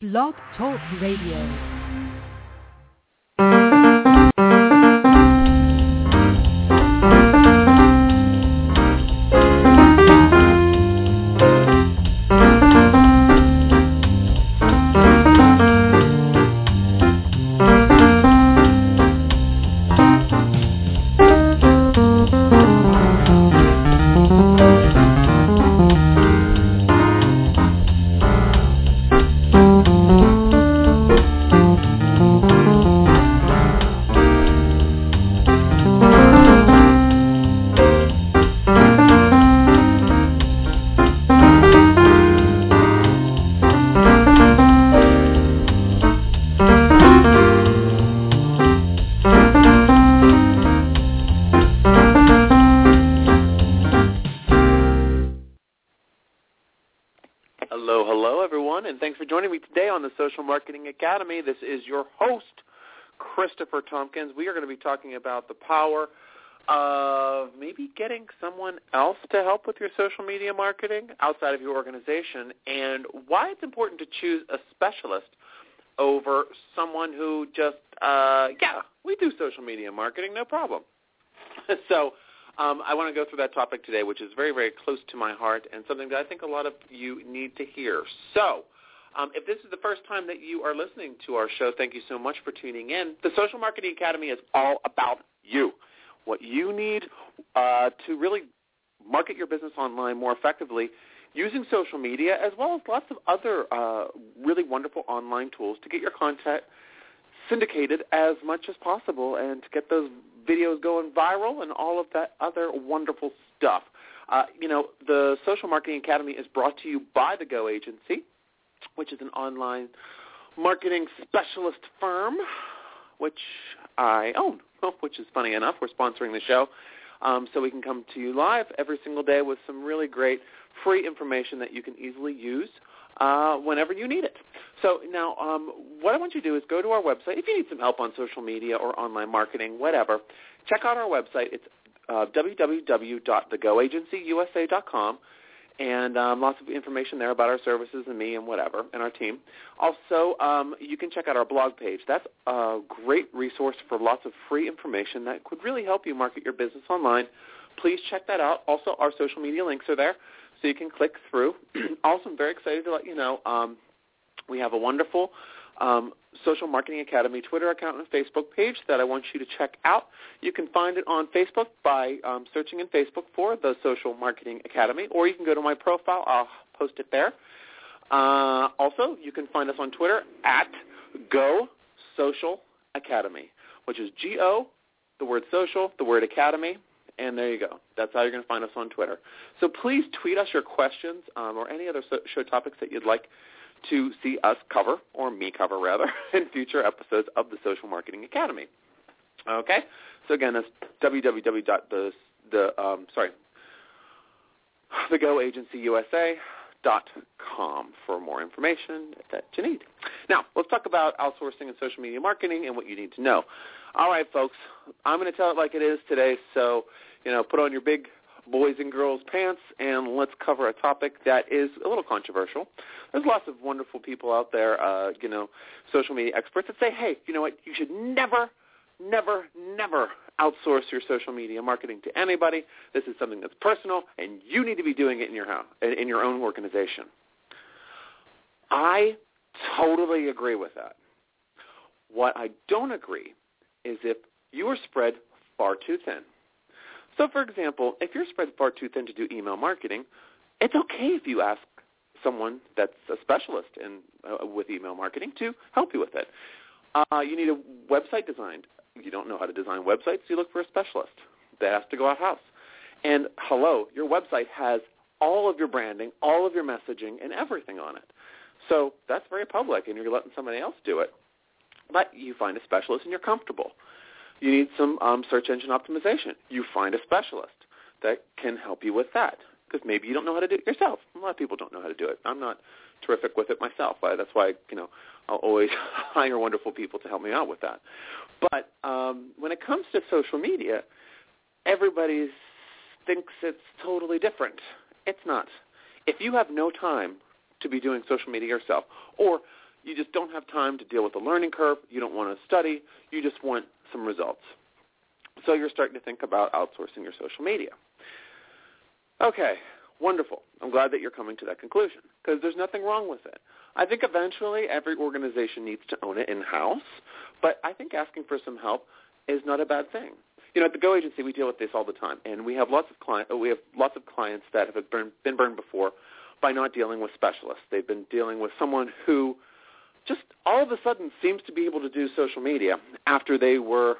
Blog Talk Radio. Hello, hello, everyone, and thanks for joining me today on the Social Marketing Academy. This is your host, Christopher Tompkins. We are going to be talking about the power of maybe getting someone else to help with your social media marketing outside of your organization and why it's important to choose a specialist over someone who just, uh, yeah, we do social media marketing, no problem. so um, I want to go through that topic today, which is very, very close to my heart and something that I think a lot of you need to hear. So um, if this is the first time that you are listening to our show, thank you so much for tuning in. The Social Marketing Academy is all about you, what you need uh, to really market your business online more effectively using social media as well as lots of other uh, really wonderful online tools to get your content syndicated as much as possible and to get those videos going viral and all of that other wonderful stuff. Uh, you know, the Social Marketing Academy is brought to you by the Go Agency, which is an online marketing specialist firm, which I own, which is funny enough. We're sponsoring the show. Um, so we can come to you live every single day with some really great free information that you can easily use uh, whenever you need it. So now um, what I want you to do is go to our website. If you need some help on social media or online marketing, whatever, check out our website. It's uh, www.thegoagencyusa.com and um, lots of information there about our services and me and whatever and our team. Also, um, you can check out our blog page. That's a great resource for lots of free information that could really help you market your business online. Please check that out. Also, our social media links are there, so you can click through. also, I'm very excited to let you know um, we have a wonderful um, Social Marketing Academy Twitter account and Facebook page that I want you to check out. You can find it on Facebook by um, searching in Facebook for the Social Marketing Academy, or you can go to my profile. I'll post it there. Uh, also, you can find us on Twitter at Go Social Academy, which is G-O, the word social, the word academy, and there you go. That's how you're going to find us on Twitter. So please tweet us your questions um, or any other show topics that you'd like to see us cover, or me cover rather, in future episodes of the Social Marketing Academy. Okay? So again, that's www.the, the, um, sorry, thegoagencyusa.com for more information that you need. Now, let's talk about outsourcing and social media marketing and what you need to know. All right, folks, I'm going to tell it like it is today, so, you know, put on your big boys and girls pants and let's cover a topic that is a little controversial. There's lots of wonderful people out there, uh, you know, social media experts that say, hey, you know what, you should never, never, never outsource your social media marketing to anybody. This is something that's personal and you need to be doing it in your house, in your own organization. I totally agree with that. What I don't agree is if you are spread far too thin. So, for example, if you're spread far too thin to do email marketing, it's okay if you ask someone that's a specialist in uh, with email marketing to help you with it. Uh, you need a website designed. You don't know how to design websites, you look for a specialist that has to go out house. And hello, your website has all of your branding, all of your messaging, and everything on it. So that's very public, and you're letting somebody else do it. But you find a specialist, and you're comfortable. You need some um, search engine optimization. You find a specialist that can help you with that because maybe you don't know how to do it yourself. A lot of people don't know how to do it. I'm not terrific with it myself. I, that's why you know I'll always hire wonderful people to help me out with that. But um, when it comes to social media, everybody thinks it's totally different. It's not. If you have no time to be doing social media yourself, or you just don't have time to deal with the learning curve. You don't want to study. You just want some results. So you're starting to think about outsourcing your social media. Okay, wonderful. I'm glad that you're coming to that conclusion because there's nothing wrong with it. I think eventually every organization needs to own it in-house, but I think asking for some help is not a bad thing. You know, at the Go Agency, we deal with this all the time, and we have lots of clients. We have lots of clients that have been, been burned before by not dealing with specialists. They've been dealing with someone who just all of a sudden seems to be able to do social media after they were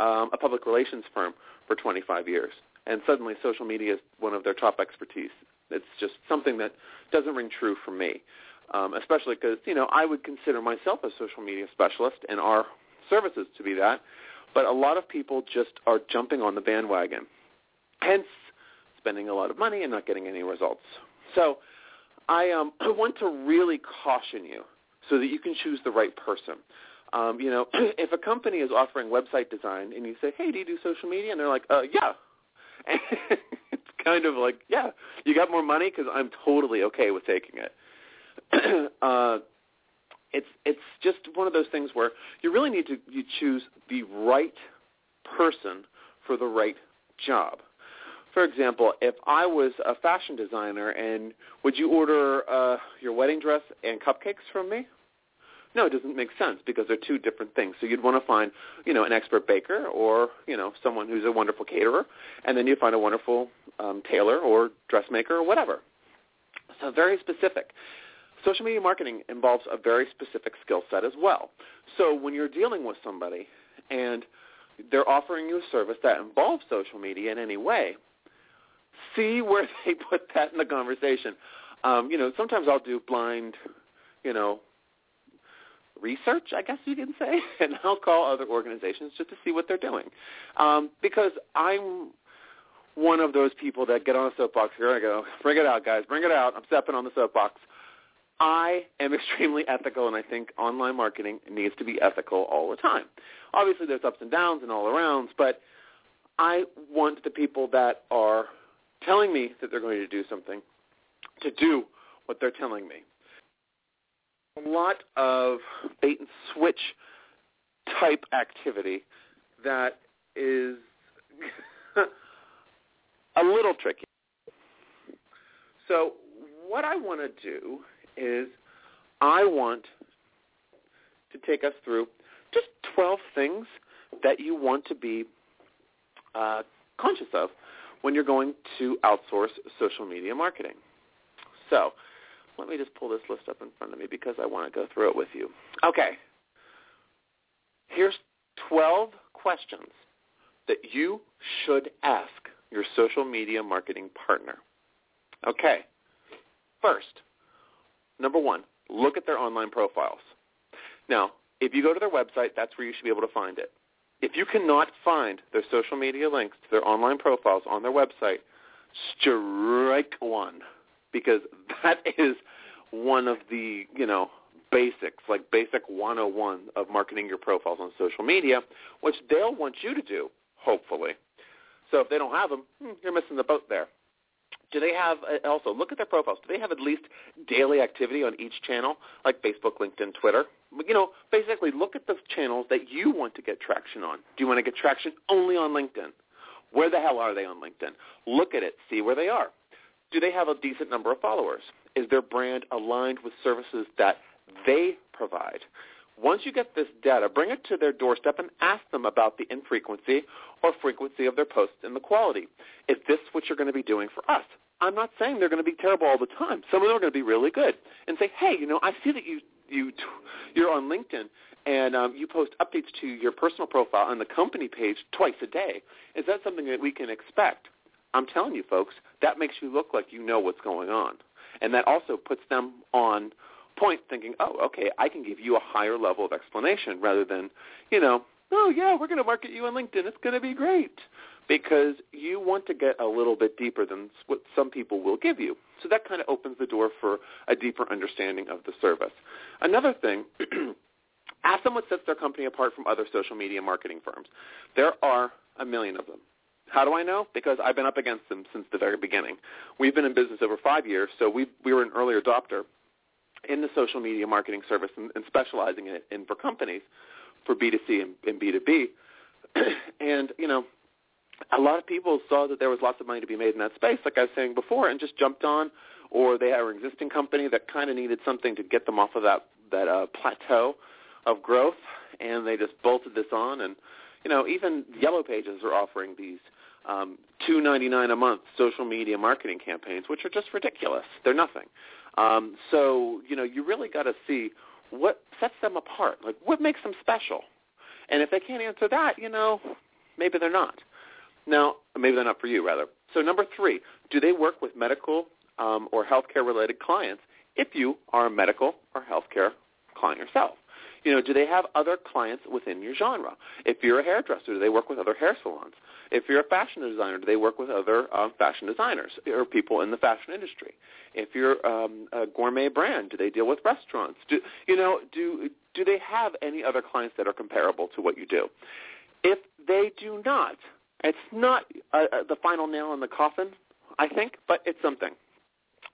um, a public relations firm for 25 years, and suddenly social media is one of their top expertise. It's just something that doesn't ring true for me, um, especially because you know I would consider myself a social media specialist, and our services to be that. But a lot of people just are jumping on the bandwagon, hence spending a lot of money and not getting any results. So I, um, I want to really caution you so that you can choose the right person. Um, you know, if a company is offering website design and you say, "Hey, do you do social media?" and they're like, "Uh, yeah," And it's kind of like, "Yeah, you got more money because I'm totally okay with taking it." uh, it's it's just one of those things where you really need to you choose the right person for the right job. For example, if I was a fashion designer and would you order uh, your wedding dress and cupcakes from me? No, it doesn't make sense because they're two different things. So you'd want to find, you know, an expert baker or, you know, someone who's a wonderful caterer, and then you'd find a wonderful um, tailor or dressmaker or whatever. So very specific. Social media marketing involves a very specific skill set as well. So when you're dealing with somebody and they're offering you a service that involves social media in any way, see where they put that in the conversation. Um, you know, sometimes I'll do blind, you know, research, I guess you can say, and I'll call other organizations just to see what they're doing. Um, because I'm one of those people that get on a soapbox. Here I go. Bring it out, guys. Bring it out. I'm stepping on the soapbox. I am extremely ethical, and I think online marketing needs to be ethical all the time. Obviously, there's ups and downs and all arounds, but I want the people that are telling me that they're going to do something to do what they're telling me a lot of bait and switch type activity that is a little tricky. So what I want to do is I want to take us through just 12 things that you want to be uh, conscious of when you're going to outsource social media marketing. So let me just pull this list up in front of me because I want to go through it with you. Okay. Here's 12 questions that you should ask your social media marketing partner. Okay. First, number one, look at their online profiles. Now, if you go to their website, that's where you should be able to find it. If you cannot find their social media links to their online profiles on their website, strike one because that is one of the, you know, basics, like basic 101 of marketing your profiles on social media, which they'll want you to do, hopefully. So if they don't have them, hmm, you're missing the boat there. Do they have, uh, also, look at their profiles. Do they have at least daily activity on each channel, like Facebook, LinkedIn, Twitter? You know, basically look at the channels that you want to get traction on. Do you want to get traction only on LinkedIn? Where the hell are they on LinkedIn? Look at it. See where they are do they have a decent number of followers? Is their brand aligned with services that they provide? Once you get this data, bring it to their doorstep and ask them about the infrequency or frequency of their posts and the quality. Is this what you're going to be doing for us? I'm not saying they're going to be terrible all the time. Some of them are going to be really good. And say, hey, you know, I see that you you you're on LinkedIn and um, you post updates to your personal profile on the company page twice a day. Is that something that we can expect? I'm telling you, folks, that makes you look like you know what's going on. And that also puts them on point thinking, oh, okay, I can give you a higher level of explanation rather than, you know, oh, yeah, we're going to market you on LinkedIn. It's going to be great. Because you want to get a little bit deeper than what some people will give you. So that kind of opens the door for a deeper understanding of the service. Another thing, ask them what sets their company apart from other social media marketing firms. There are a million of them. How do I know? Because I've been up against them since the very beginning. We've been in business over five years, so we we were an early adopter. in the social media marketing service and, and specializing in it in for companies for B2C and, and B2B. and, you know, a lot of people saw that there was lots of money to be made in that space, like I was saying before, and just jumped on, or they had an existing company that kind of needed something to get them off of that that uh, plateau of growth, and they just bolted this on. And you know, even Yellow Pages are offering these um, two ninety nine a month social media marketing campaigns, which are just ridiculous. They're nothing. Um, so you know, you really got to see what sets them apart. Like, what makes them special? And if they can't answer that, you know, maybe they're not. Now, maybe they're not for you, rather. So number three, do they work with medical um, or healthcare-related clients if you are a medical or healthcare client yourself? You know, do they have other clients within your genre? If you're a hairdresser, do they work with other hair salons? If you're a fashion designer, do they work with other um, fashion designers or people in the fashion industry? If you're um, a gourmet brand, do they deal with restaurants? Do you know? Do do they have any other clients that are comparable to what you do? If they do not, it's not uh, uh, the final nail in the coffin, I think, but it's something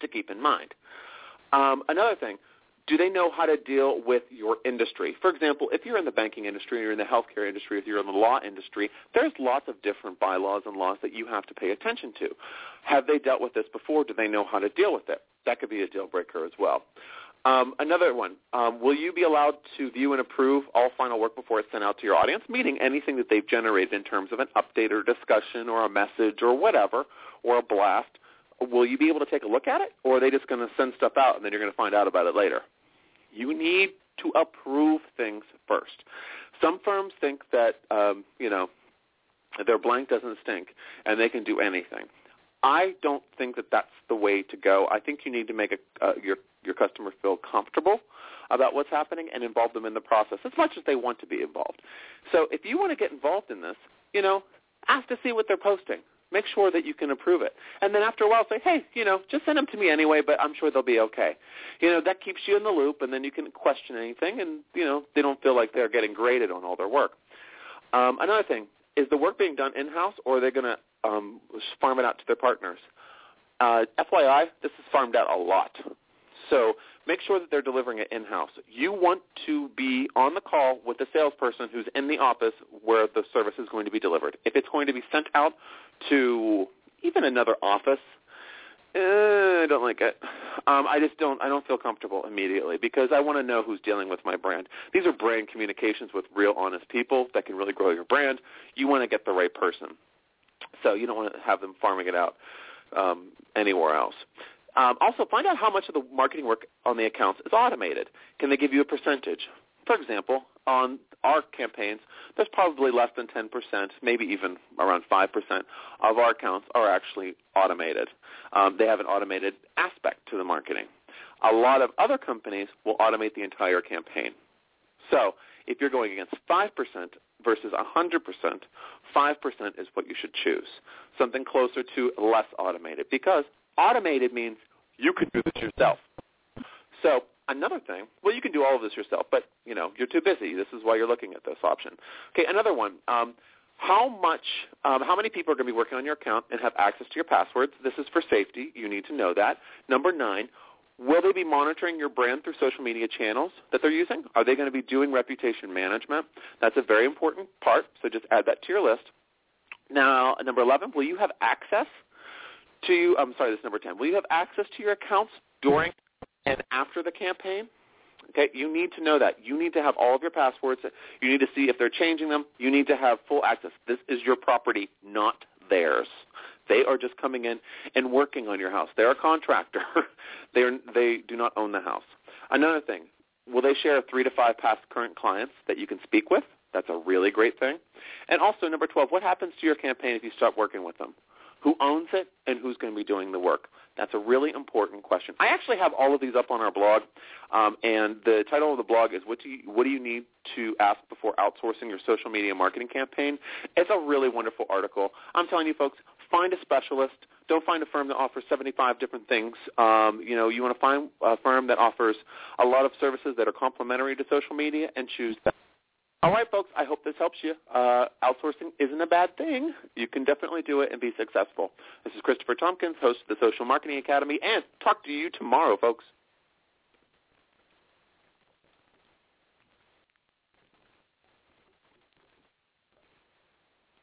to keep in mind. Um, another thing, do they know how to deal with your industry? For example, if you're in the banking industry you're in the healthcare industry, if you're in the law industry, there's lots of different bylaws and laws that you have to pay attention to. Have they dealt with this before? Do they know how to deal with it? That could be a deal breaker as well. Um, another one, um, will you be allowed to view and approve all final work before it's sent out to your audience, meaning anything that they've generated in terms of an update or discussion or a message or whatever, or a blast? Will you be able to take a look at it, or are they just going to send stuff out and then you're going to find out about it later? You need to approve things first. Some firms think that, um, you know, their blank doesn't stink and they can do anything. I don't think that that's the way to go. I think you need to make a, uh, your your customer feel comfortable about what's happening and involve them in the process as much as they want to be involved. So if you want to get involved in this, you know, ask to see what they're posting. Make sure that you can approve it. And then after a while say, hey, you know, just send them to me anyway, but I'm sure they'll be okay. You know, that keeps you in the loop, and then you can question anything, and, you know, they don't feel like they're getting graded on all their work. Um, another thing, is the work being done in-house, or are they going to um, farm it out to their partners? Uh, FYI, this is farmed out a lot. So make sure that they're delivering it in-house. You want to be on the call with the salesperson who's in the office where the service is going to be delivered. If it's going to be sent out to even another office, eh, I don't like it. Um, I just don't. I don't feel comfortable immediately because I want to know who's dealing with my brand. These are brand communications with real, honest people that can really grow your brand. You want to get the right person, so you don't want to have them farming it out um, anywhere else. Um, also, find out how much of the marketing work on the accounts is automated. Can they give you a percentage? For example, on our campaigns, there's probably less than 10%, maybe even around 5% of our accounts are actually automated. Um, they have an automated aspect to the marketing. A lot of other companies will automate the entire campaign. So if you're going against 5% versus 100%, 5% is what you should choose, something closer to less automated because Automated means you can do this yourself. So another thing, well, you can do all of this yourself, but you know you're too busy. This is why you're looking at this option. Okay, another one. Um, how much, um, how many people are going to be working on your account and have access to your passwords? This is for safety. You need to know that. Number nine, will they be monitoring your brand through social media channels that they're using? Are they going to be doing reputation management? That's a very important part, so just add that to your list. Now, number 11, will you have access to, you, I'm sorry, this is number 10. Will you have access to your accounts during and after the campaign? Okay, you need to know that. You need to have all of your passwords. You need to see if they're changing them. You need to have full access. This is your property, not theirs. They are just coming in and working on your house. They're a contractor. they are, they do not own the house. Another thing, will they share three to five past current clients that you can speak with? That's a really great thing. And also, number 12, what happens to your campaign if you stop working with them? Who owns it, and who's going to be doing the work? That's a really important question. I actually have all of these up on our blog, um, and the title of the blog is what do, you, what do you need to ask before outsourcing your social media marketing campaign? It's a really wonderful article. I'm telling you folks, find a specialist. Don't find a firm that offers 75 different things. Um, you know, you want to find a firm that offers a lot of services that are complementary to social media and choose that. All right, folks, I hope this helps you. Uh, outsourcing isn't a bad thing. You can definitely do it and be successful. This is Christopher Tompkins, host of the Social Marketing Academy, and talk to you tomorrow, folks.